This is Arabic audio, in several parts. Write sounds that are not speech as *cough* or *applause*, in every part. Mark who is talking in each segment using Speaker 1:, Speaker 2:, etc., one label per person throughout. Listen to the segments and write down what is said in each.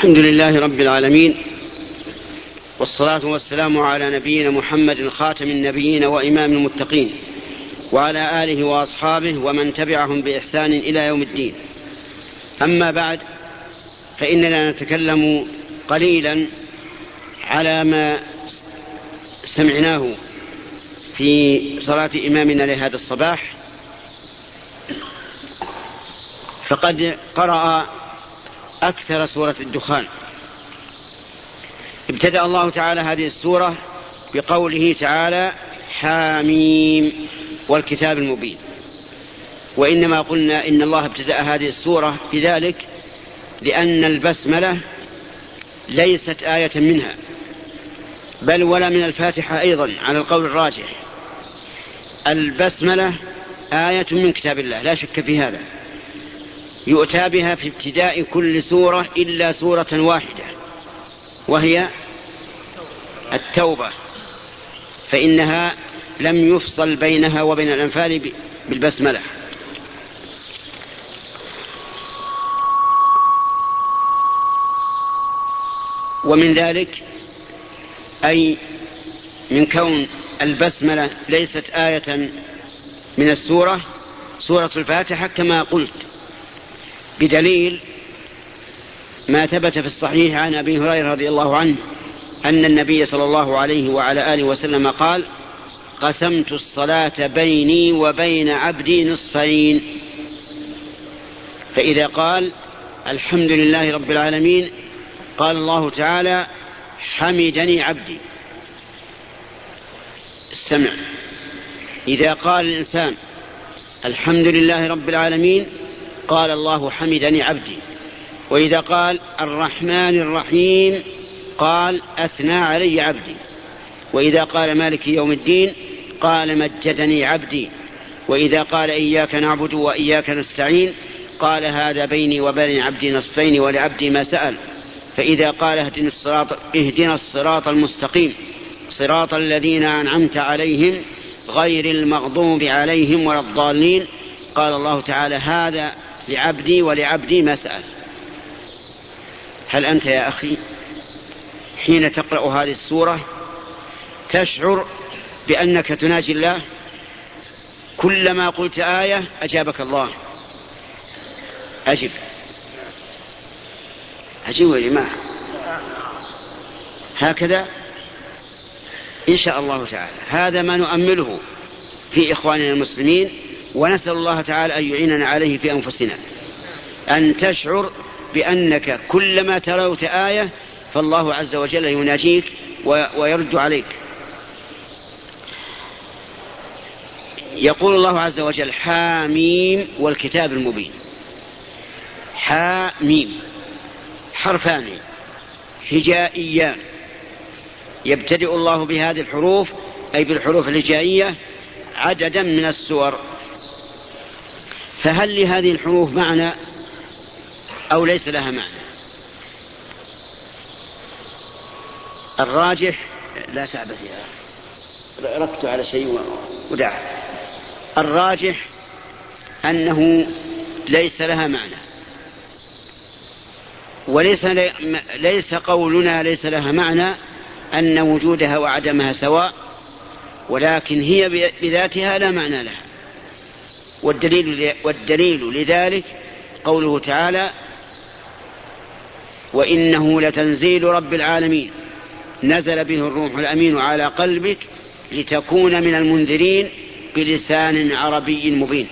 Speaker 1: الحمد لله رب العالمين والصلاة والسلام على نبينا محمد خاتم النبيين وإمام المتقين وعلى آله وأصحابه ومن تبعهم بإحسان إلى يوم الدين. أما بعد فإننا نتكلم قليلا على ما سمعناه في صلاة إمامنا لهذا الصباح. فقد قرأ أكثر سورة الدخان. ابتدأ الله تعالى هذه السورة بقوله تعالى حاميم والكتاب المبين. وإنما قلنا إن الله ابتدأ هذه السورة بذلك لأن البسملة ليست آية منها بل ولا من الفاتحة أيضا على القول الراجح. البسملة آية من كتاب الله لا شك في هذا. يؤتى بها في ابتداء كل سورة إلا سورة واحدة وهي التوبة فإنها لم يفصل بينها وبين الأنفال بالبسملة. ومن ذلك أي من كون البسملة ليست آية من السورة سورة الفاتحة كما قلت. بدليل ما ثبت في الصحيح عن أبي هريرة رضي الله عنه أن النبي صلى الله عليه وعلى آله وسلم قال قسمت الصلاة بيني وبين عبدي نصفين. فإذا قال الحمد لله رب العالمين قال الله تعالى حمدني عبدي. استمع. إذا قال الإنسان الحمد لله رب العالمين قال الله حمدني عبدي. وإذا قال الرحمن الرحيم قال أثنى علي عبدي. وإذا قال مالك يوم الدين قال مجدني عبدي. وإذا قال إياك نعبد وإياك نستعين قال هذا بيني وبين عبدي نصفين ولعبدي ما سأل. فإذا قال اهدنا الصراط اهدنا الصراط المستقيم صراط الذين أنعمت عليهم غير المغضوب عليهم ولا الضالين. قال الله تعالى هذا لعبدي ولعبدي ما سأل. هل أنت يا أخي حين تقرأ هذه السورة تشعر بأنك تناجي الله؟ كلما قلت آية أجابك الله. أجب. أجيبوا يا جماعة. هكذا إن شاء الله تعالى. هذا ما نؤمله في إخواننا المسلمين ونسأل الله تعالى أن يعيننا عليه في أنفسنا. أن تشعر بأنك كلما تلوت آية فالله عز وجل يناجيك ويرد عليك. يقول الله عز وجل حاميم والكتاب المبين. حاميم حرفان هجائيان يبتدئ الله بهذه الحروف أي بالحروف الهجائية عددا من السور. فهل لهذه الحروف معنى أو ليس لها معنى؟ الراجح لا تعبث يا ركت على شيء ودع. الراجح أنه ليس لها معنى. وليس ليس قولنا ليس لها معنى أن وجودها وعدمها سواء ولكن هي بذاتها لا معنى لها. والدليل, والدليل لذلك قوله تعالى وإنه لتنزيل رب العالمين. نزل به الروح الأمين على قلبك لتكون من المنذرين بلسان عربي مبين.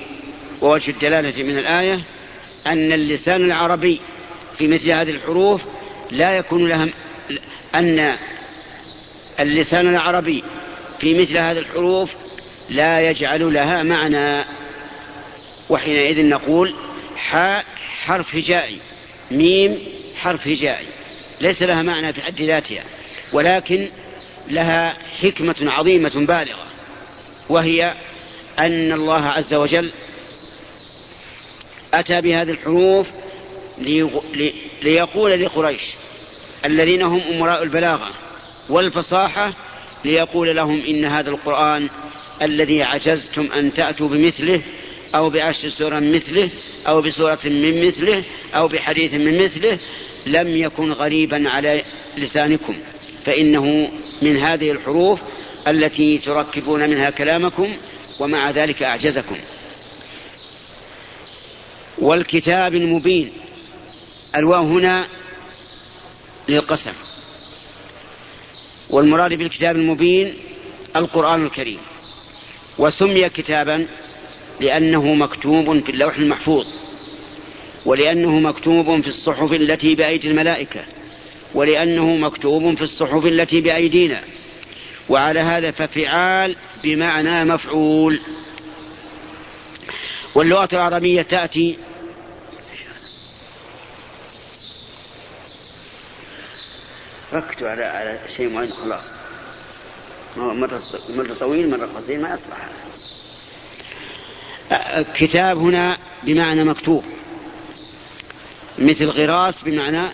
Speaker 1: ووجه الدلالة من الآية أن اللسان العربي في مثل هذه الحروف لا يكون لها أن اللسان العربي في مثل هذه الحروف لا يجعل لها معنى. وحينئذ نقول حاء حرف هجائي ميم حرف هجائي ليس لها معنى في حد ذاتها ولكن لها حكمة عظيمة بالغة وهي أن الله عز وجل أتى بهذه الحروف ليقول لقريش الذين هم أمراء البلاغة والفصاحة ليقول لهم إن هذا القرآن الذي عجزتم أن تأتوا بمثله أو بعشر سور مثله أو بسورة من مثله أو بحديث من مثله لم يكن غريبا على لسانكم. فإنه من هذه الحروف التي تركبون منها كلامكم ومع ذلك أعجزكم. والكتاب المبين. الواو هنا للقسم. والمراد بالكتاب المبين القرآن الكريم. وسمي كتابا لأنه مكتوب في اللوح المحفوظ ولأنه مكتوب في الصحف التي بأيدي الملائكة ولأنه مكتوب في الصحف التي بأيدينا. وعلى هذا ففعال بمعنى مفعول. واللغة العربية تأتي ركتوا على على شيء معين خلاص. مرة مرة طويل مرة قصير ما يصلح كتاب هنا بمعنى مكتوب. مثل غراس بمعنى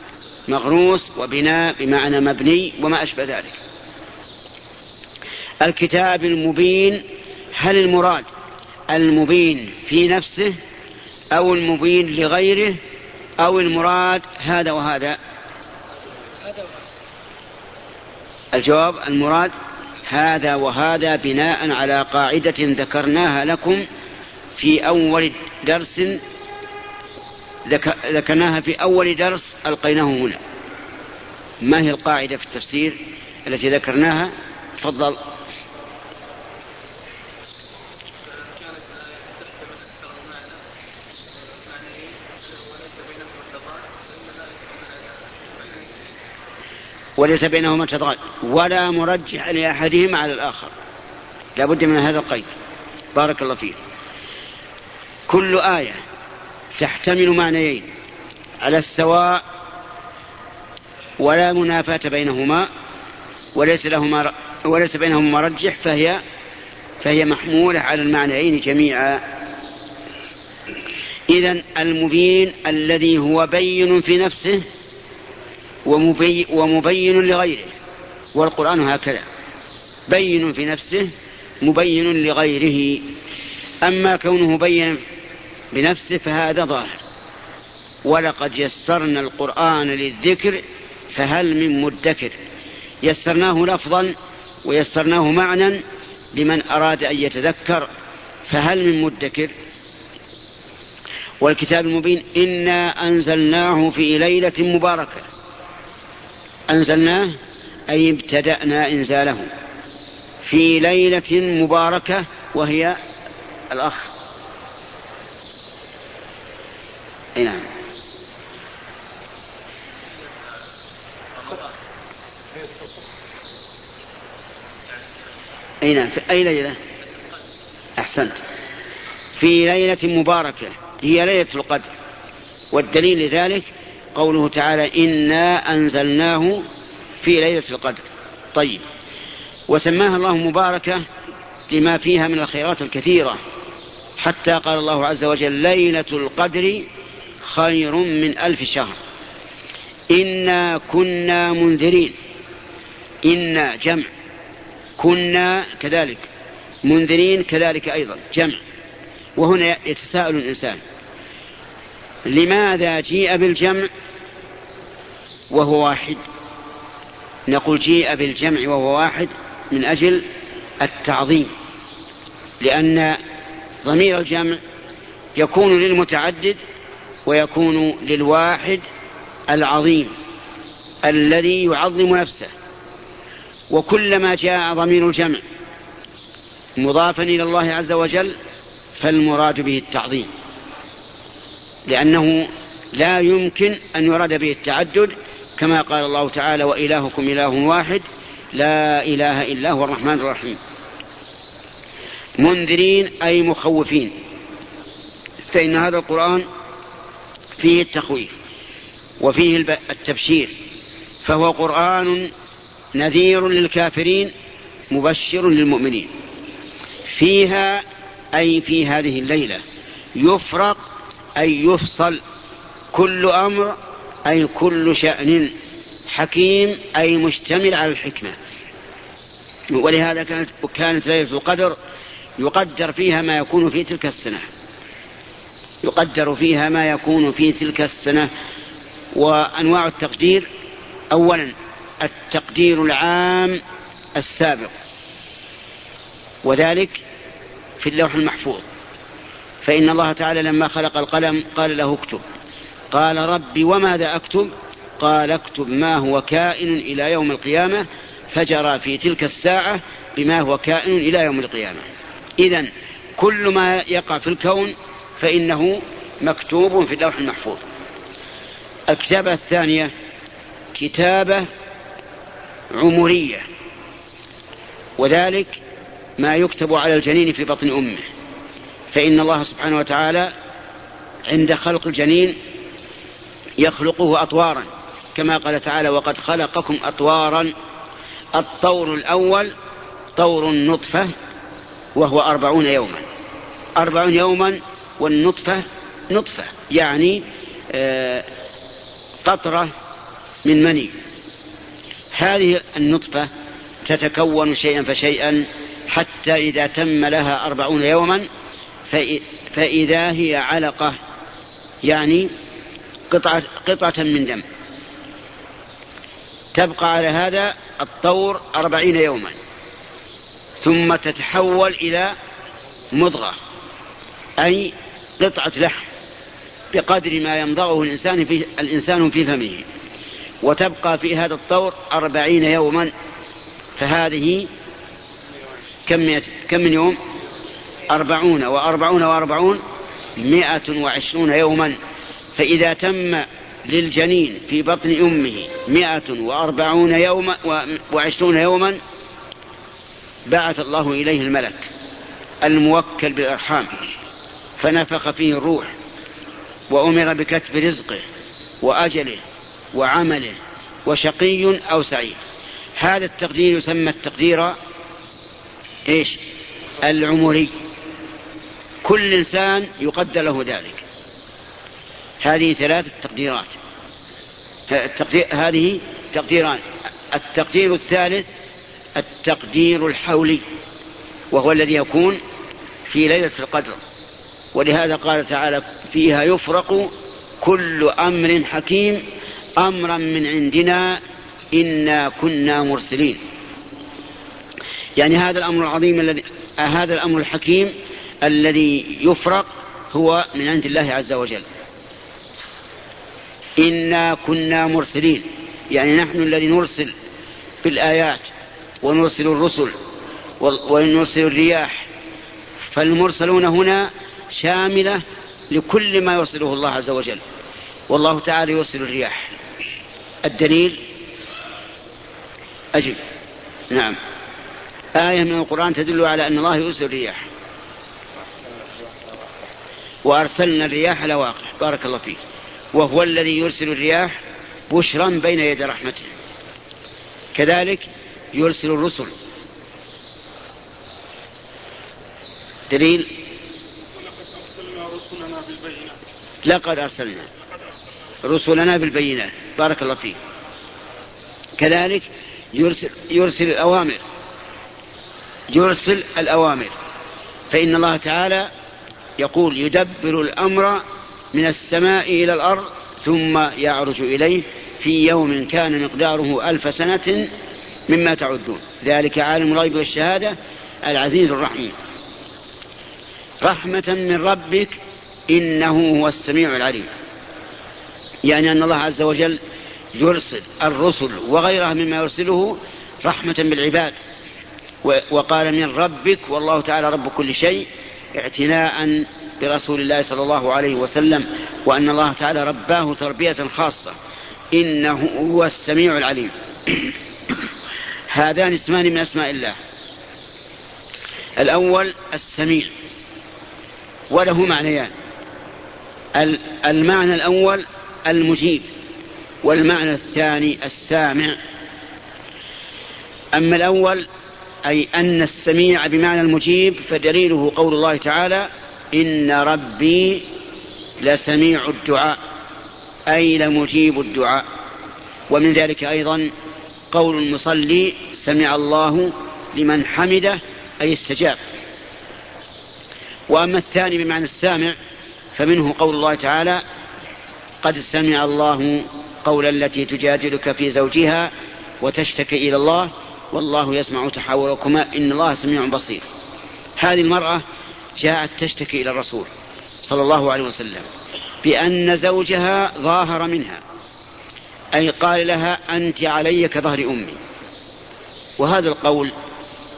Speaker 1: مغروس وبناء بمعنى مبني وما أشبه ذلك. الكتاب المبين هل المراد المبين في نفسه أو المبين لغيره أو المراد هذا وهذا؟ الجواب المراد هذا وهذا بناء على قاعدة ذكرناها لكم في أول درس ذكرناها في أول درس ألقيناه هنا. ما هي القاعدة في التفسير التي ذكرناها؟ تفضل. وليس بينهما تضاد. ولا مرجح لأحدهما على الآخر. لا بد من هذا القيد. بارك الله فيك. كل آية تحتمل معنيين على السواء ولا منافاة بينهما وليس لهما وليس بينهما مرجح فهي فهي محمولة على المعنيين جميعا. إذا المبين الذي هو بين في نفسه ومبين, ومبين لغيره والقرآن هكذا بين في نفسه مبين لغيره. أما كونه بين بنفسه فهذا ظاهر. ولقد يسرنا القرآن للذكر فهل من مدكر؟ يسرناه لفظا ويسرناه معنى لمن أراد أن يتذكر فهل من مدكر؟ والكتاب المبين إنا أنزلناه في ليلة مباركة. أنزلناه أي ابتدأنا إنزاله. في ليلة مباركة وهي الأخ أي نعم. أي نعم. في أي ليلة؟ أحسنت. في ليلة مباركة هي ليلة القدر والدليل لذلك قوله تعالى إنا أنزلناه في ليلة القدر طيب. وسماها الله مباركة لما فيها من الخيرات الكثيرة حتى قال الله عز وجل ليلة القدر خير من ألف شهر. إنا كنا منذرين. إنا جمع. كنا كذلك. منذرين كذلك أيضا. جمع. وهنا يتساءل الإنسان. لماذا جيء بالجمع وهو واحد؟ نقول جيء بالجمع وهو واحد من أجل التعظيم. لأن ضمير الجمع يكون للمتعدد ويكون للواحد العظيم الذي يعظم نفسه. وكلما جاء ضمير الجمع مضافا إلى الله عز وجل فالمراد به التعظيم. لأنه لا يمكن أن يراد به التعدد كما قال الله تعالى وإلهكم إله واحد لا إله إلا هو الرحمن الرحيم. منذرين أي مخوفين. فإن هذا القرآن فيه التخويف وفيه التبشير فهو قرآن نذير للكافرين مبشر للمؤمنين. فيها أي في هذه الليلة يفرق أي يفصل كل أمر أي كل شأن حكيم أي مشتمل على الحكمة. ولهذا كانت كانت ليلة القدر يقدر فيها ما يكون في تلك السنة. يقدر فيها ما يكون في تلك السنة وأنواع التقدير أولا التقدير العام السابق وذلك في اللوح المحفوظ فإن الله تعالى لما خلق القلم قال له اكتب قال ربي وماذا أكتب؟ قال اكتب ما هو كائن إلى يوم القيامة فجرى في تلك الساعة بما هو كائن إلى يوم القيامة. إذا كل ما يقع في الكون فإنه مكتوب في اللوح المحفوظ. الكتابة الثانية كتابة عمرية. وذلك ما يكتب على الجنين في بطن أمه. فإن الله سبحانه وتعالى عند خلق الجنين يخلقه أطوارا. كما قال تعالى وقد خلقكم أطوارا الطور الأول طور النطفة وهو أربعون يوما. أربعون يوما والنطفة نطفة يعني آه، قطرة من مني. هذه النطفة تتكون شيئا فشيئا حتى إذا تم لها أربعون يوما فإذا هي علقة يعني قطعة, قطعة من دم. تبقى على هذا الطور أربعين يوما ثم تتحول إلى مضغة أي قطعة لحم بقدر ما يمضغه الإنسان في, الإنسان في فمه وتبقى في هذا الطور أربعين يوما فهذه كم, كم من يوم؟ أربعون وأربعون وأربعون مائة وعشرون يوما. فإذا تم للجنين في بطن أمه مائة وأربعون يوما وعشرون يوما بعث الله إليه الملك الموكل بالأرحام. فنفخ فيه الروح وأمر بكتب رزقه وأجله وعمله وشقي أو سعيد. هذا التقدير يسمى التقدير إيش؟ العمري. كل إنسان يقدر له ذلك. هذه ثلاث تقديرات. التقدير هذه تقديران. التقدير الثالث التقدير الحولي وهو الذي يكون في ليلة القدر. ولهذا قال تعالى فيها يفرق كل أمر حكيم أمرا من عندنا إنا كنا مرسلين. يعني هذا الأمر العظيم الذي هذا الأمر الحكيم الذي يفرق هو من عند الله عز وجل. إنا كنا مرسلين. يعني نحن الذي نرسل بالآيات ونرسل الرسل ونرسل الرياح. فالمرسلون هنا شاملة لكل ما يرسله الله عز وجل. والله تعالى يرسل الرياح. الدليل؟ أجل. نعم. آية من القرآن تدل على أن الله يرسل الرياح. وأرسلنا الرياح لواقع بارك الله فيك. وهو الذي يرسل الرياح بشرا بين يدي رحمته. كذلك يرسل الرسل. دليل؟ لقد أرسلنا رسلنا بالبينات. بارك الله فيك. كذلك يرسل, يرسل الأوامر. يرسل الأوامر. فإن الله تعالى يقول يدبر الأمر من السماء إلى الأرض ثم يعرج إليه في يوم كان مقداره ألف سنة مما تعدون. ذلك عالم الغيب والشهادة العزيز الرحيم. رحمة من ربك إنه هو السميع العليم. يعني أن الله عز وجل يرسل الرسل وغيرها مما يرسله رحمة بالعباد. وقال من ربك والله تعالى رب كل شيء اعتناء برسول الله صلى الله عليه وسلم وأن الله تعالى رباه تربية خاصة. إنه هو السميع العليم. *coughs* هذان اسمان من أسماء الله. الأول السميع. وله معنيان. المعنى الأول المجيب والمعنى الثاني السامع. أما الأول أي أن السميع بمعنى المجيب فدليله قول الله تعالى إن ربي لسميع الدعاء أي لمجيب الدعاء. ومن ذلك أيضا قول المصلي سمع الله لمن حمده أي استجاب. وأما الثاني بمعنى السامع فمنه قول الله تعالى قد سمع الله قول التي تجادلك في زوجها وتشتكي إلى الله والله يسمع تحاوركما إن الله سميع بصير. هذه المرأة جاءت تشتكي إلى الرسول صلى الله عليه وسلم بأن زوجها ظاهر منها أي قال لها أنت علي كظهر أمي. وهذا القول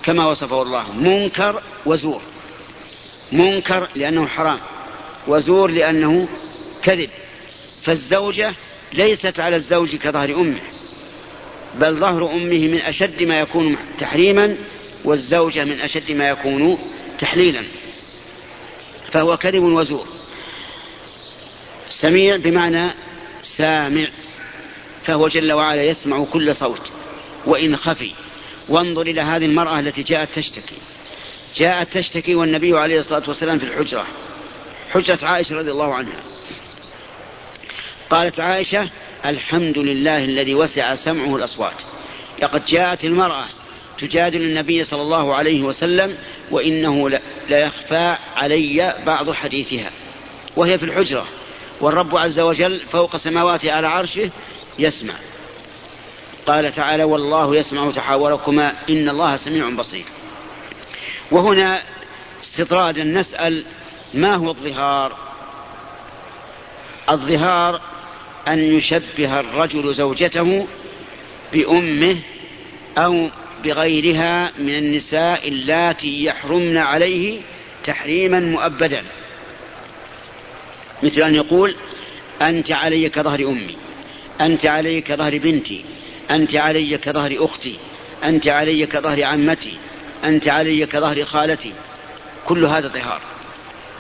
Speaker 1: كما وصفه الله منكر وزور. منكر لأنه حرام. وزور لأنه كذب. فالزوجة ليست على الزوج كظهر أمه بل ظهر أمه من أشد ما يكون تحريما والزوجة من أشد ما يكون تحليلا. فهو كذب وزور. سميع بمعنى سامع. فهو جل وعلا يسمع كل صوت وإن خفي. وانظر إلى هذه المرأة التي جاءت تشتكي. جاءت تشتكي والنبي عليه الصلاة والسلام في الحجرة. حجرة عائشة رضي الله عنها. قالت عائشة الحمد لله الذي وسع سمعه الأصوات. لقد جاءت المرأة تجادل النبي صلى الله عليه وسلم وإنه لا يخفى علي بعض حديثها. وهي في الحجرة والرب عز وجل فوق سماواته على عرشه يسمع. قال تعالى والله يسمع تحاوركما إن الله سميع بصير. وهنا استطرادا نسأل ما هو الظهار؟ الظهار أن يشبه الرجل زوجته بأمه أو بغيرها من النساء اللاتي يحرمن عليه تحريما مؤبدا. مثل أن يقول أنت علي كظهر أمي أنت علي كظهر بنتي أنت علي كظهر أختي أنت علي كظهر عمتي أنت علي كظهر خالتي. كل هذا ظهار.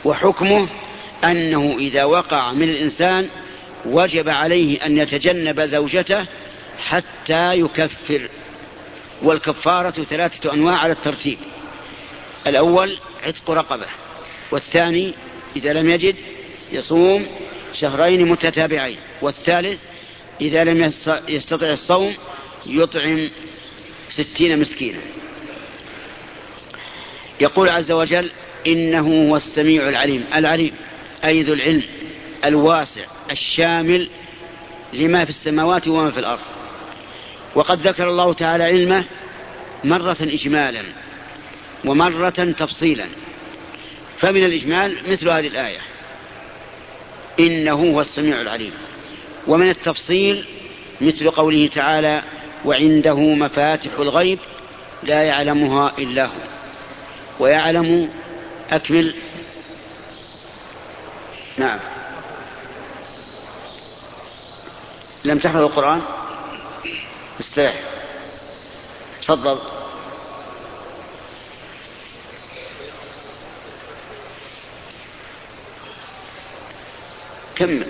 Speaker 1: وحكمه أنه إذا وقع من الإنسان وجب عليه أن يتجنب زوجته حتى يكفر والكفارة ثلاثة أنواع على الترتيب. الأول عتق رقبة والثاني إذا لم يجد يصوم شهرين متتابعين والثالث إذا لم يستطع الصوم يطعم ستين مسكينا. يقول عز وجل إنه هو السميع العليم العليم أي ذو العلم الواسع الشامل لما في السماوات وما في الأرض. وقد ذكر الله تعالى علمه مرة إجمالا ومرة تفصيلا. فمن الإجمال مثل هذه الآية إنه هو السميع العليم. ومن التفصيل مثل قوله تعالى وعنده مفاتح الغيب لا يعلمها إلا هو. ويعلم أكمل. نعم. لم تحفظ القرآن؟ استريح. تفضل. كمل.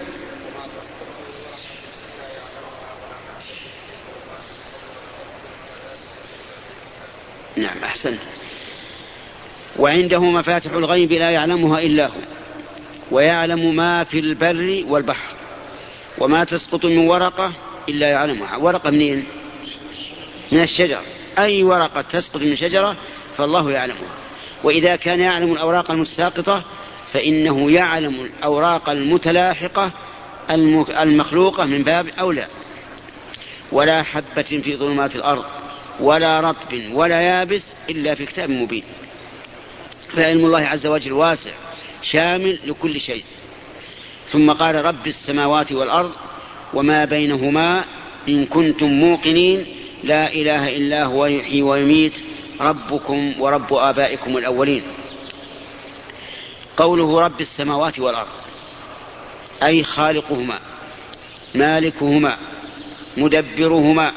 Speaker 1: نعم أحسنت. وعنده مفاتح الغيب لا يعلمها إلا هو ويعلم ما في البر والبحر وما تسقط من ورقة إلا يعلمها. ورقة منين؟ من الشجر أي ورقة تسقط من شجرة فالله يعلمها. وإذا كان يعلم الأوراق المتساقطة فإنه يعلم الأوراق المتلاحقة المخلوقة من باب أولى. ولا حبة في ظلمات الأرض ولا رطب ولا يابس إلا في كتاب مبين. فعلم الله عز وجل واسع شامل لكل شيء. ثم قال رب السماوات والأرض وما بينهما إن كنتم موقنين. لا إله إلا هو يحيي ويميت ربكم ورب آبائكم الأولين. قوله رب السماوات والأرض أي خالقهما مالكهما مدبرهما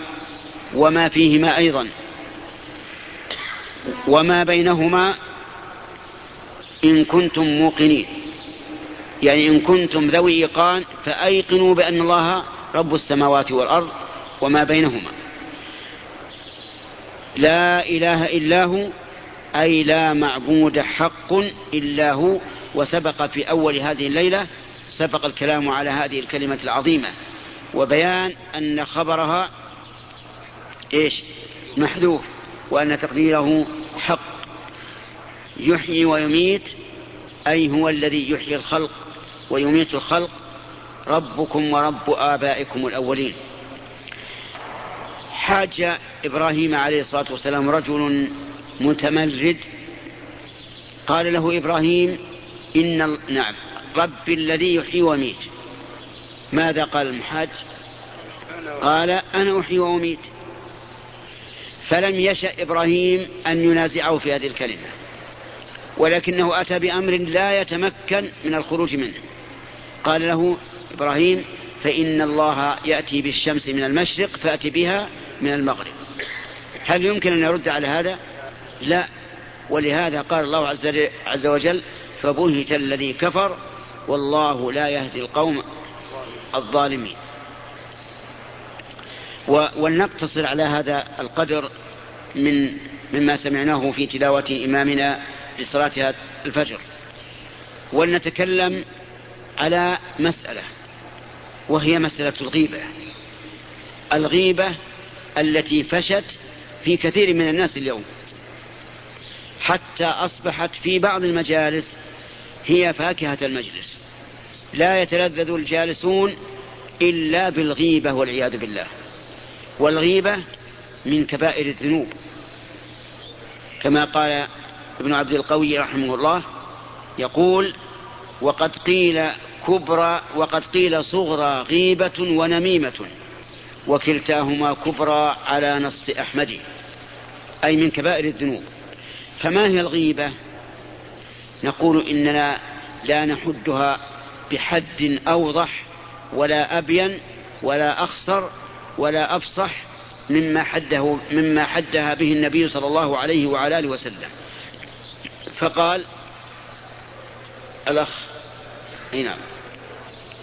Speaker 1: وما فيهما أيضا. وما بينهما إن كنتم موقنين. يعني إن كنتم ذوي إيقان فأيقنوا بأن الله رب السماوات والأرض وما بينهما. لا إله إلا هو أي لا معبود حق إلا هو وسبق في أول هذه الليلة سبق الكلام على هذه الكلمة العظيمة. وبيان أن خبرها إيش؟ محذوف وأن تقديره حق. يحيي ويميت أي هو الذي يحيي الخلق ويميت الخلق ربكم ورب آبائكم الأولين. حاج إبراهيم عليه الصلاة والسلام رجل متمرد. قال له إبراهيم إن نعم رب الذي يحيي ويميت. ماذا قال المحاج قال أنا أحيي وأميت. فلم يشأ إبراهيم أن ينازعه في هذه الكلمة. ولكنه أتى بأمر لا يتمكن من الخروج منه. قال له إبراهيم فإن الله يأتي بالشمس من المشرق فأتي بها من المغرب. هل يمكن أن يرد على هذا؟ لا. ولهذا قال الله عز وجل فبهت الذي كفر والله لا يهدي القوم الظالمين. ولنقتصر على هذا القدر من مما سمعناه في تلاوة إمامنا لصلاة الفجر. ولنتكلم على مسألة وهي مسألة الغيبة. الغيبة التي فشت في كثير من الناس اليوم. حتى أصبحت في بعض المجالس هي فاكهة المجلس. لا يتلذذ الجالسون إلا بالغيبة والعياذ بالله. والغيبة من كبائر الذنوب. كما قال ابن عبد القوي رحمه الله يقول وقد قيل كبرى وقد قيل صغرى غيبة ونميمة وكلتاهما كبرى على نص أحمد أي من كبائر الذنوب. فما هي الغيبة؟ نقول إننا لا نحدها بحد أوضح ولا أبين ولا أخصر ولا أفصح مما حده مما حدها به النبي صلى الله عليه وعلى آله وسلم. فقال الأخ أي نعم.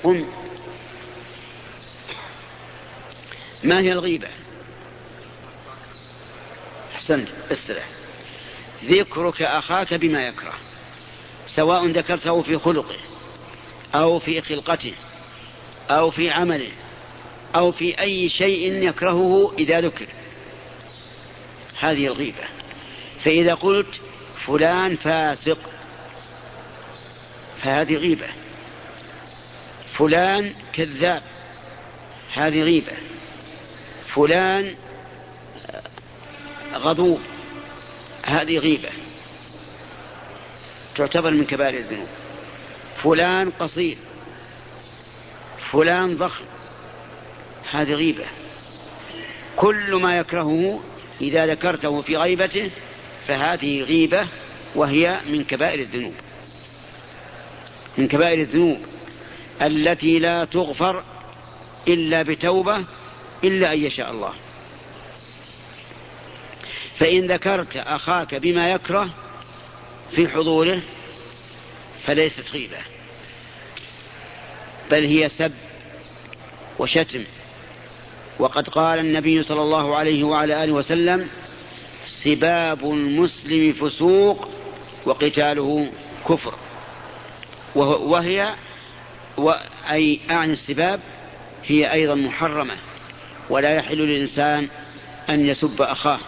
Speaker 1: قم. ما هي الغيبة؟ أحسنت استرح. ذكرك أخاك بما يكره سواء ذكرته في خلقه أو في خلقته أو في عمله أو في أي شيء يكرهه إذا ذكر. هذه الغيبة. فإذا قلت فلان فاسق. فهذه غيبة. فلان كذاب. هذه غيبة. فلان غضوب. هذه غيبة. تعتبر من كبائر الذنوب. فلان قصير. فلان ضخم. هذه غيبة. كل ما يكرهه إذا ذكرته في غيبته فهذه غيبة وهي من كبائر الذنوب. من كبائر الذنوب التي لا تغفر إلا بتوبة إلا أن يشاء الله. فإن ذكرت أخاك بما يكره في حضوره فليست غيبة بل هي سب وشتم. وقد قال النبي صلى الله عليه وعلى آله وسلم سباب المسلم فسوق وقتاله كفر. وهي أي أعني السباب هي أيضا محرمة. ولا يحل للإنسان أن يسب أخاه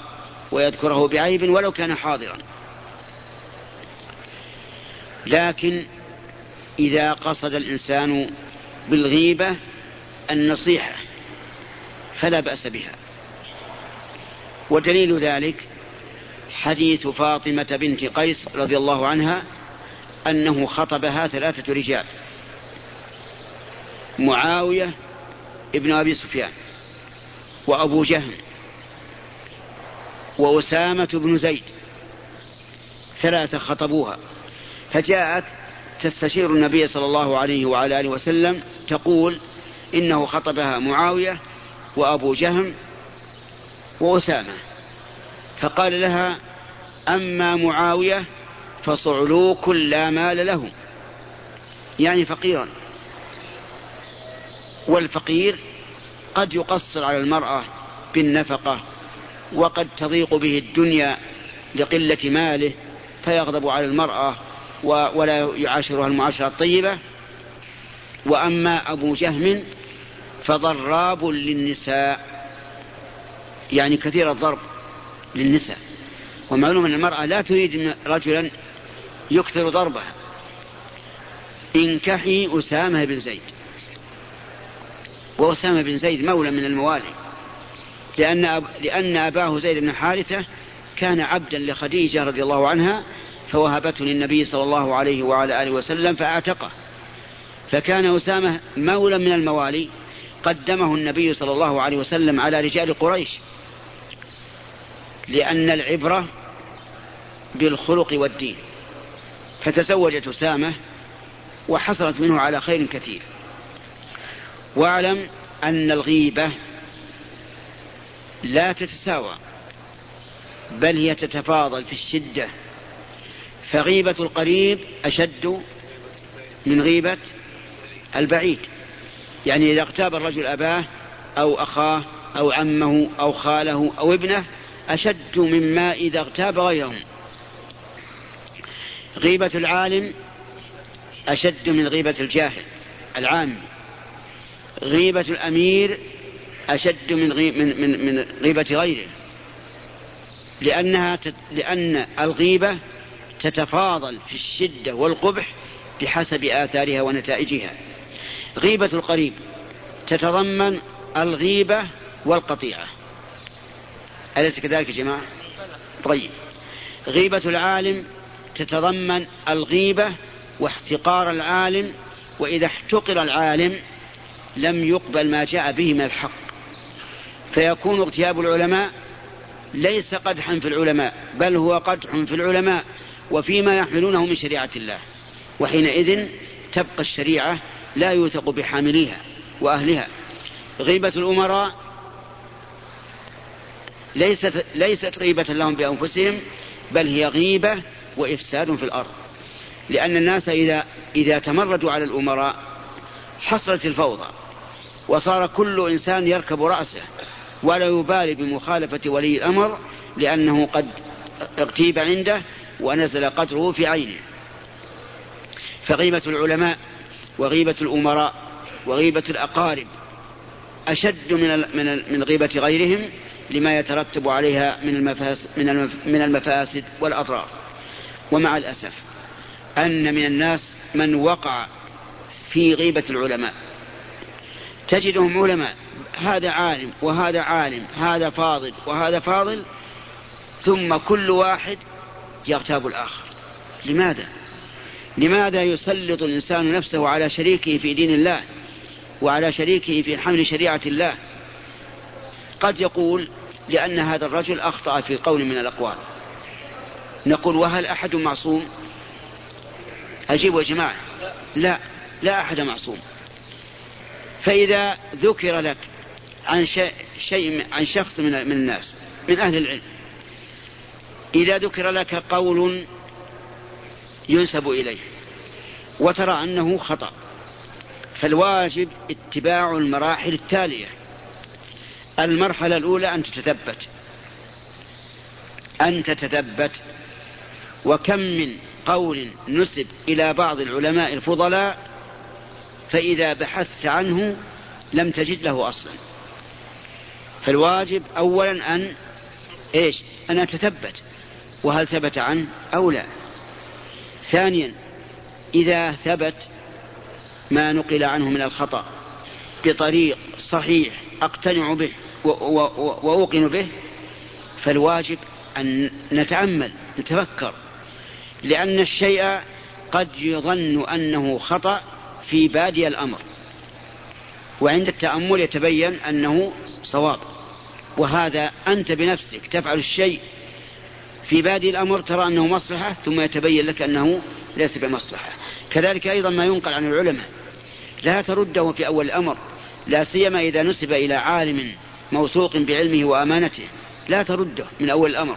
Speaker 1: ويذكره بعيب ولو كان حاضرا. لكن إذا قصد الإنسان بالغيبة النصيحة فلا بأس بها. ودليل ذلك حديث فاطمة بنت قيس رضي الله عنها أنه خطبها ثلاثة رجال معاوية ابن أبي سفيان وأبو جهل وأسامة بن زيد ثلاثة خطبوها فجاءت تستشير النبي صلى الله عليه وعلى آله وسلم تقول إنه خطبها معاوية وأبو جهم وأسامة. فقال لها أما معاوية فصعلوك لا مال له. يعني فقيرا. والفقير قد يقصر على المرأة بالنفقة وقد تضيق به الدنيا لقلة ماله فيغضب على المرأة ولا يعاشرها المعاشرة الطيبة. وأما أبو جهم فضراب للنساء. يعني كثير الضرب للنساء. ومعلوم أن المرأة لا تريد رجلا يكثر ضربها. انكحي أسامة بن زيد. وأسامة بن زيد مولى من الموالي. لأن, أب... لأن أباه زيد بن حارثة كان عبدا لخديجة رضي الله عنها فوهبته للنبي صلى الله عليه وعلى آله وسلم فأعتقه. فكان أسامة مولى من الموالي قدمه النبي صلى الله عليه وسلم على رجال قريش. لأن العبرة بالخلق والدين. فتزوجت أسامة وحصلت منه على خير كثير. واعلم أن الغيبة لا تتساوى بل هي تتفاضل في الشدة. فغيبة القريب أشد من غيبة البعيد. يعني إذا اغتاب الرجل أباه أو أخاه أو عمه أو خاله أو ابنه أشد مما إذا اغتاب غيرهم. غيبة العالم أشد من غيبة الجاهل العام. غيبة الأمير أشد من من من, من غيبة غيره. لأنها تت لأن الغيبة تتفاضل في الشدة والقبح بحسب آثارها ونتائجها. غيبة القريب تتضمن الغيبة والقطيعة. أليس كذلك يا جماعة؟ طيب. غيبة العالم تتضمن الغيبة واحتقار العالم وإذا احتقر العالم لم يقبل ما جاء به من الحق. فيكون اغتياب العلماء ليس قدحا في العلماء بل هو قدح في العلماء وفيما يحملونه من شريعة الله. وحينئذ تبقى الشريعة لا يوثق بحامليها وأهلها. غيبة الأمراء ليست ليست غيبة لهم بأنفسهم بل هي غيبة وإفساد في الأرض. لأن الناس إذا إذا تمردوا على الأمراء حصلت الفوضى وصار كل إنسان يركب رأسه ولا يبالي بمخالفة ولي الأمر لأنه قد اغتيب عنده ونزل قدره في عينه. فغيبة العلماء وغيبة الأمراء وغيبة الأقارب أشد من من غيبة غيرهم لما يترتب عليها من المفاسد من المفاسد والأضرار. ومع الأسف أن من الناس من وقع في غيبة العلماء. تجدهم علماء هذا عالم وهذا عالم هذا فاضل وهذا فاضل ثم كل واحد يغتاب الآخر. لماذا؟ لماذا يسلط الإنسان نفسه على شريكه في دين الله وعلى شريكه في حمل شريعة الله؟ قد يقول لأن هذا الرجل أخطأ في قول من الأقوال. نقول وهل أحد معصوم؟ أجيبوا يا جماعة لا لا أحد معصوم. فإذا ذكر لك عن شيء عن شخص من من الناس من أهل العلم إذا ذكر لك قول ينسب إليه وترى أنه خطأ فالواجب اتباع المراحل التالية. المرحلة الأولى أن تتثبت. أن تتثبت. وكم من قول نسب إلى بعض العلماء الفضلاء فإذا بحثت عنه لم تجد له أصلا. فالواجب أولا أن إيش؟ أن أتثبت. وهل ثبت عنه أو لا؟ ثانيا إذا ثبت ما نقل عنه من الخطأ بطريق صحيح أقتنع به وأوقن به فالواجب أن نتأمل نتفكر لأن الشيء قد يظن أنه خطأ في بادي الأمر وعند التأمل يتبين أنه صواب. وهذا أنت بنفسك تفعل الشيء في بادي الأمر ترى أنه مصلحة ثم يتبين لك أنه ليس بمصلحة. كذلك أيضا ما ينقل عن العلماء لا ترده في أول الأمر لا سيما إذا نسب إلى عالم موثوق بعلمه وأمانته. لا ترده من أول الأمر.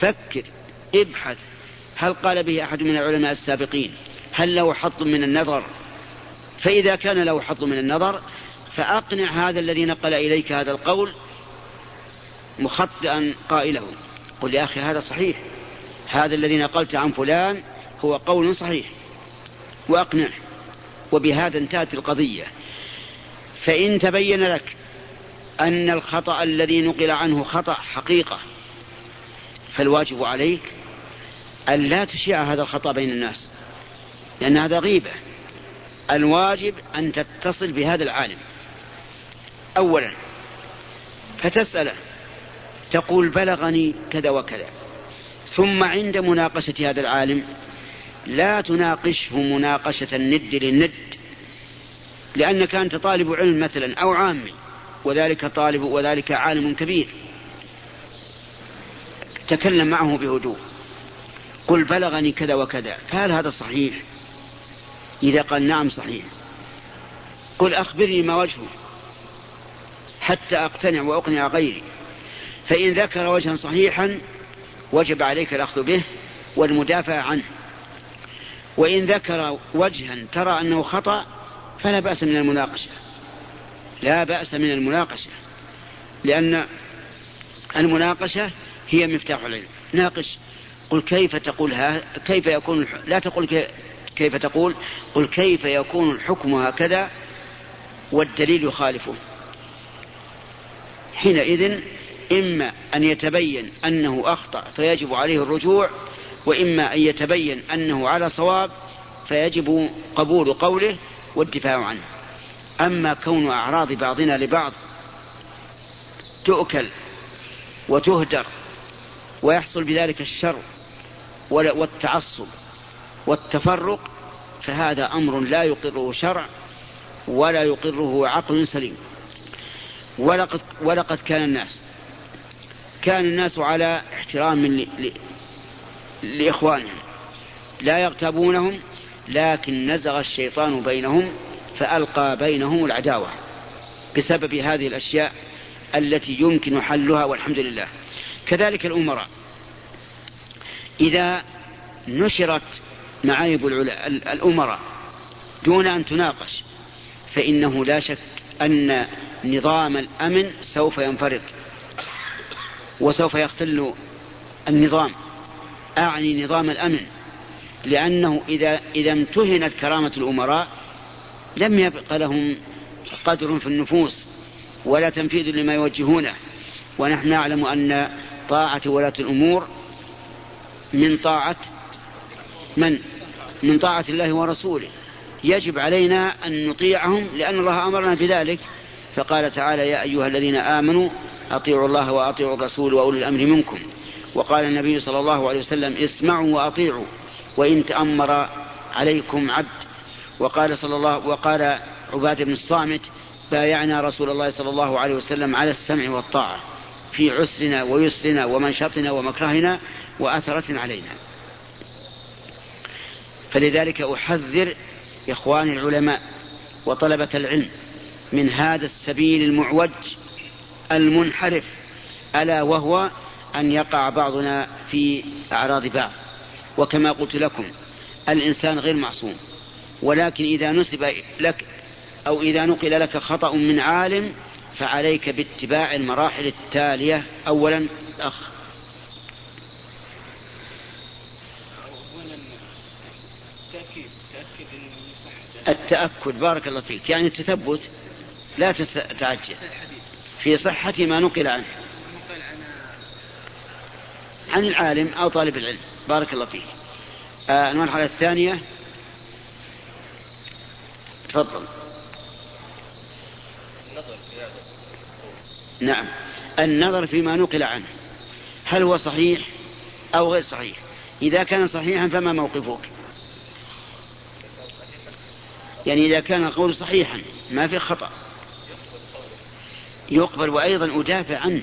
Speaker 1: فكر ابحث. هل قال به أحد من العلماء السابقين؟ هل له حظ من النظر؟ فإذا كان له حظ من النظر فأقنع هذا الذي نقل إليك هذا القول مخطئا قائله. قل يا أخي هذا صحيح. هذا الذي نقلت عن فلان هو قول صحيح. وأقنعه. وبهذا انتهت القضية. فإن تبين لك أن الخطأ الذي نقل عنه خطأ حقيقة. فالواجب عليك أن لا تشيع هذا الخطأ بين الناس لأن هذا غيبة. الواجب أن تتصل بهذا العالم. أولا فتسأله تقول بلغني كذا وكذا. ثم عند مناقشة هذا العالم لا تناقشه مناقشة الند للند لأنك أنت طالب علم مثلا أو عامي. وذلك طالب وذلك عالم كبير. تكلم معه بهدوء. قل بلغني كذا وكذا. فهل هذا صحيح؟ إذا قال نعم صحيح. قل أخبرني ما وجهه. حتى أقتنع وأقنع غيري. فإن ذكر وجها صحيحا وجب عليك الأخذ به والمدافع عنه. وإن ذكر وجها ترى أنه خطأ فلا بأس من المناقشة. لا بأس من المناقشة لأن المناقشة هي مفتاح العلم. ناقش قل كيف تقول ها كيف يكون لا تقول كيف تقول قل كيف يكون الحكم هكذا والدليل يخالفه. حينئذ إما أن يتبين أنه أخطأ فيجب عليه الرجوع وإما أن يتبين أنه على صواب فيجب قبول قوله والدفاع عنه. أما كون أعراض بعضنا لبعض تؤكل وتهدر ويحصل بذلك الشر والتعصب والتفرق فهذا أمر لا يقره شرع ولا يقره عقل سليم. ولقد, ولقد كان الناس كان الناس على احترام لإخوانهم لا يغتابونهم لكن نزغ الشيطان بينهم فألقى بينهم العداوة بسبب هذه الأشياء التي يمكن حلها والحمد لله. كذلك الأمراء. إذا نشرت معايب الأمراء دون أن تناقش فإنه لا شك أن نظام الأمن سوف ينفرط وسوف يختل النظام. أعني نظام الأمن لأنه إذا إذا امتهنت كرامة الأمراء لم يبق لهم قدر في النفوس ولا تنفيذ لما يوجهونه. ونحن نعلم أن طاعة ولاة الأمور من طاعة من؟ من طاعة الله ورسوله. يجب علينا أن نطيعهم لأن الله أمرنا بذلك. فقال تعالى يا أيها الذين آمنوا أطيعوا الله وأطيعوا الرسول وأولي الأمر منكم. وقال النبي صلى الله عليه وسلم اسمعوا وأطيعوا. وإن تأمر عليكم عبد وقال صلى الله وقال عبادة بن الصامت بايعنا رسول الله صلى الله عليه وسلم على السمع والطاعة في عسرنا ويسرنا ومنشطنا ومكرهنا وأثرة علينا. فلذلك أحذر إخواني العلماء وطلبة العلم من هذا السبيل المعوج المنحرف ألا وهو أن يقع بعضنا في أعراض بعض. وكما قلت لكم الإنسان غير معصوم. ولكن إذا نسب لك أو إذا نقل لك خطأ من عالم فعليك باتباع المراحل التالية. أولا أخ التأكد بارك الله فيك. يعني التثبت لا تتعجل في صحة ما نقل عنه. عن العالم أو طالب العلم. بارك الله فيك. آه المرحلة الثانية. تفضل. نعم. النظر فيما نقل عنه. هل هو صحيح أو غير صحيح؟ إذا كان صحيحا فما موقفك؟ يعني إذا كان القول صحيحا ما في خطأ. يقبل وأيضا أدافع عنه.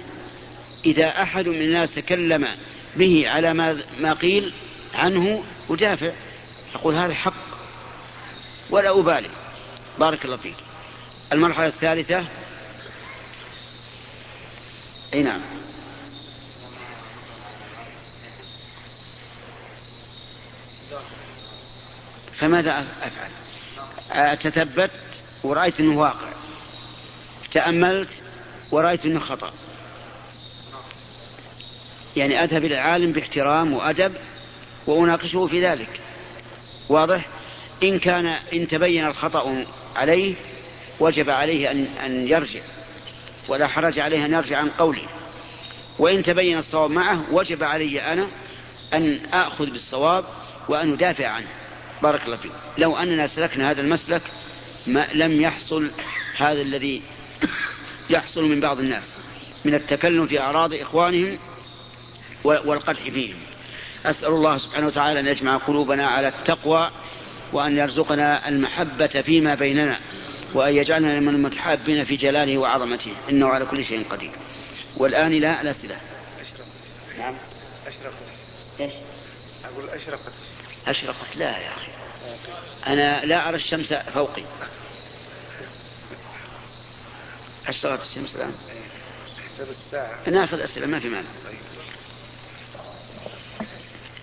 Speaker 1: إذا أحد من الناس تكلم به على ما, ما قيل عنه أدافع. أقول هذا حق ولا أبالي. بارك الله فيك. المرحلة الثالثة. أي نعم. فماذا أفعل؟ تثبت ورأيت أنه واقع. تأملت ورأيت أنه خطأ. يعني أذهب إلى العالم باحترام وأدب وأناقشه في ذلك. واضح؟ إن كان إن تبين الخطأ عليه وجب عليه أن أن يرجع ولا حرج عليه أن يرجع عن قوله. وإن تبين الصواب معه وجب علي أنا أن آخذ بالصواب وأن أدافع عنه. بارك الله فيك. لو أننا سلكنا هذا المسلك ما لم يحصل هذا الذي يحصل من بعض الناس من التكلم في أعراض إخوانهم والقدح فيهم. أسأل الله سبحانه وتعالى أن يجمع قلوبنا على التقوى وأن يرزقنا المحبة فيما بيننا وأن يجعلنا من المتحابين في جلاله وعظمته. إنه على كل شيء قدير. والآن لا الأسئلة
Speaker 2: نعم. أشرقت.
Speaker 1: إيش؟
Speaker 2: أقول أشرقت.
Speaker 1: أشرقت. لا يا أخي. أنا لا أرى الشمس فوقي. أشرقت الشمس الآن؟
Speaker 2: حسب الساعة.
Speaker 1: ناخذ أسئلة ما في مانع.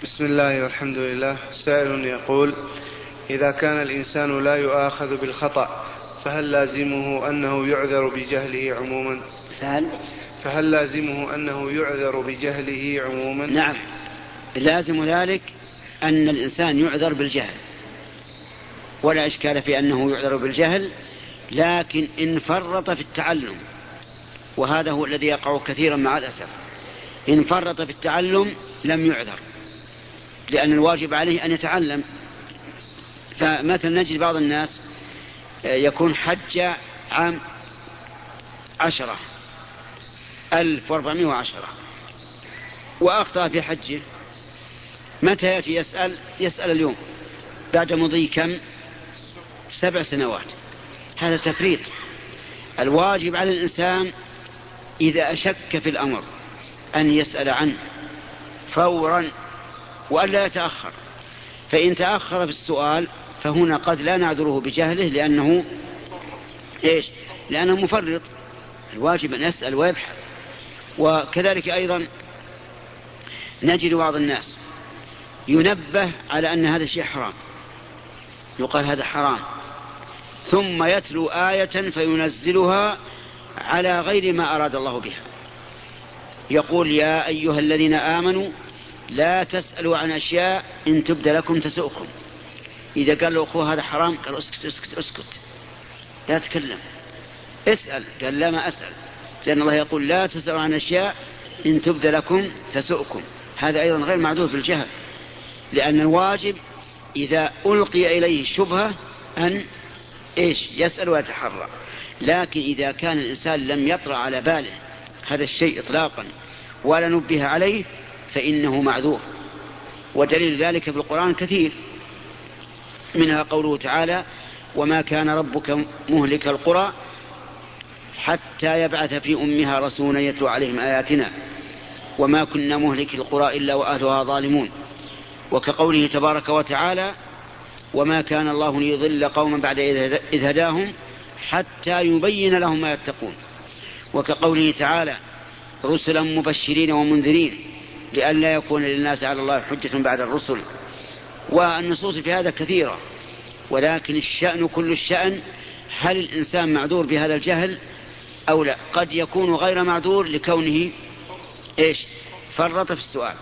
Speaker 2: بسم الله والحمد لله. سائل يقول إذا كان الإنسان لا يؤاخذ بالخطأ فهل لازمه أنه يعذر بجهله عموما؟
Speaker 1: فهل؟
Speaker 2: فهل لازمه أنه يعذر بجهله عموما؟
Speaker 1: نعم. لازم ذلك أن الإنسان يعذر بالجهل. ولا إشكال في أنه يعذر بالجهل لكن إن فرط في التعلم وهذا هو الذي يقع كثيرا مع الأسف. إن فرط في التعلم لم يعذر لأن الواجب عليه أن يتعلم. فمثلا نجد بعض الناس يكون حج عام عشرة ألف وأربعمائة وعشرة وأخطأ في حجه. متى يأتي؟ يسأل يسأل اليوم بعد مضي كم؟ سبع سنوات. هذا تفريط. الواجب على الإنسان إذا أشك في الأمر أن يسأل عنه فورا وألا يتأخر. فإن تأخر في السؤال فهنا قد لا نعذره بجهله لأنه إيش؟ لأنه مفرط. الواجب أن يسأل ويبحث. وكذلك أيضا نجد بعض الناس ينبه على أن هذا الشيء حرام. يقال هذا حرام. ثم يتلو آية فينزلها على غير ما أراد الله بها. يقول يا أيها الذين آمنوا لا تسألوا عن أشياء إن تبد لكم تسؤكم. إذا قال له أخوه هذا حرام قال اسكت اسكت اسكت. لا تكلم. اسأل. قال لا ما أسأل. لأن الله يقول لا تسألوا عن أشياء إن تبد لكم تسؤكم. هذا أيضا غير معذور في الجهل. لأن الواجب إذا ألقي إليه شبهة أن إيش؟ يسأل ويتحرى. لكن إذا كان الإنسان لم يطرأ على باله هذا الشيء إطلاقا ولا نبه عليه فإنه معذور. ودليل ذلك في القرآن كثير. منها قوله تعالى وما كان ربك مهلك القرى حتى يبعث في أمها رسولا يتلو عليهم آياتنا وما كنا مهلك القرى إلا وأهلها ظالمون. وكقوله تبارك وتعالى وما كان الله ليضل قوما بعد إذ هداهم حتى يبين لهم ما يتقون. وكقوله تعالى رسلا مبشرين ومنذرين لئلا يكون للناس على الله حجة بعد الرسل. والنصوص في هذا كثيرة ولكن الشأن كل الشأن هل الإنسان معذور بهذا الجهل أو لا؟ قد يكون غير معذور لكونه إيش؟ فرط في السؤال.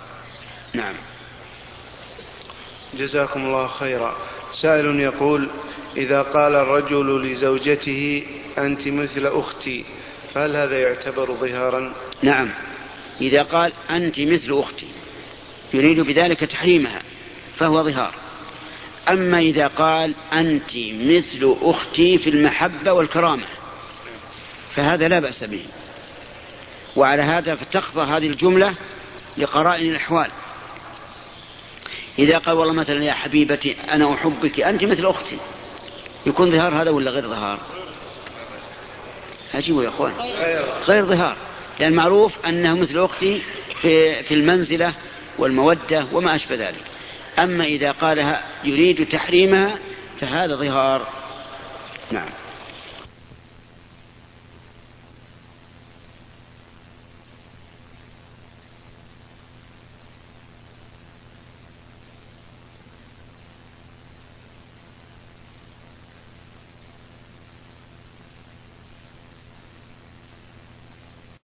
Speaker 1: نعم.
Speaker 2: جزاكم الله خيرا. سائل يقول إذا قال الرجل لزوجته أنت مثل أختي فهل هذا يعتبر ظهارا؟
Speaker 1: نعم. إذا قال أنت مثل أختي يريد بذلك تحريمها. فهو ظهار. أما إذا قال أنت مثل أختي في المحبة والكرامة فهذا لا بأس به. وعلى هذا فتقضى هذه الجملة لقرائن الأحوال. إذا قال والله مثلا يا حبيبتي أنا أحبك أنت مثل أختي. يكون ظهار هذا ولا غير ظهار؟ أجيبوا يا أخوان. غير ظهار. لأن معروف أنها مثل أختي في, في المنزلة والمودة وما أشبه ذلك. أما إذا قالها يريد تحريمها فهذا ظهار. نعم.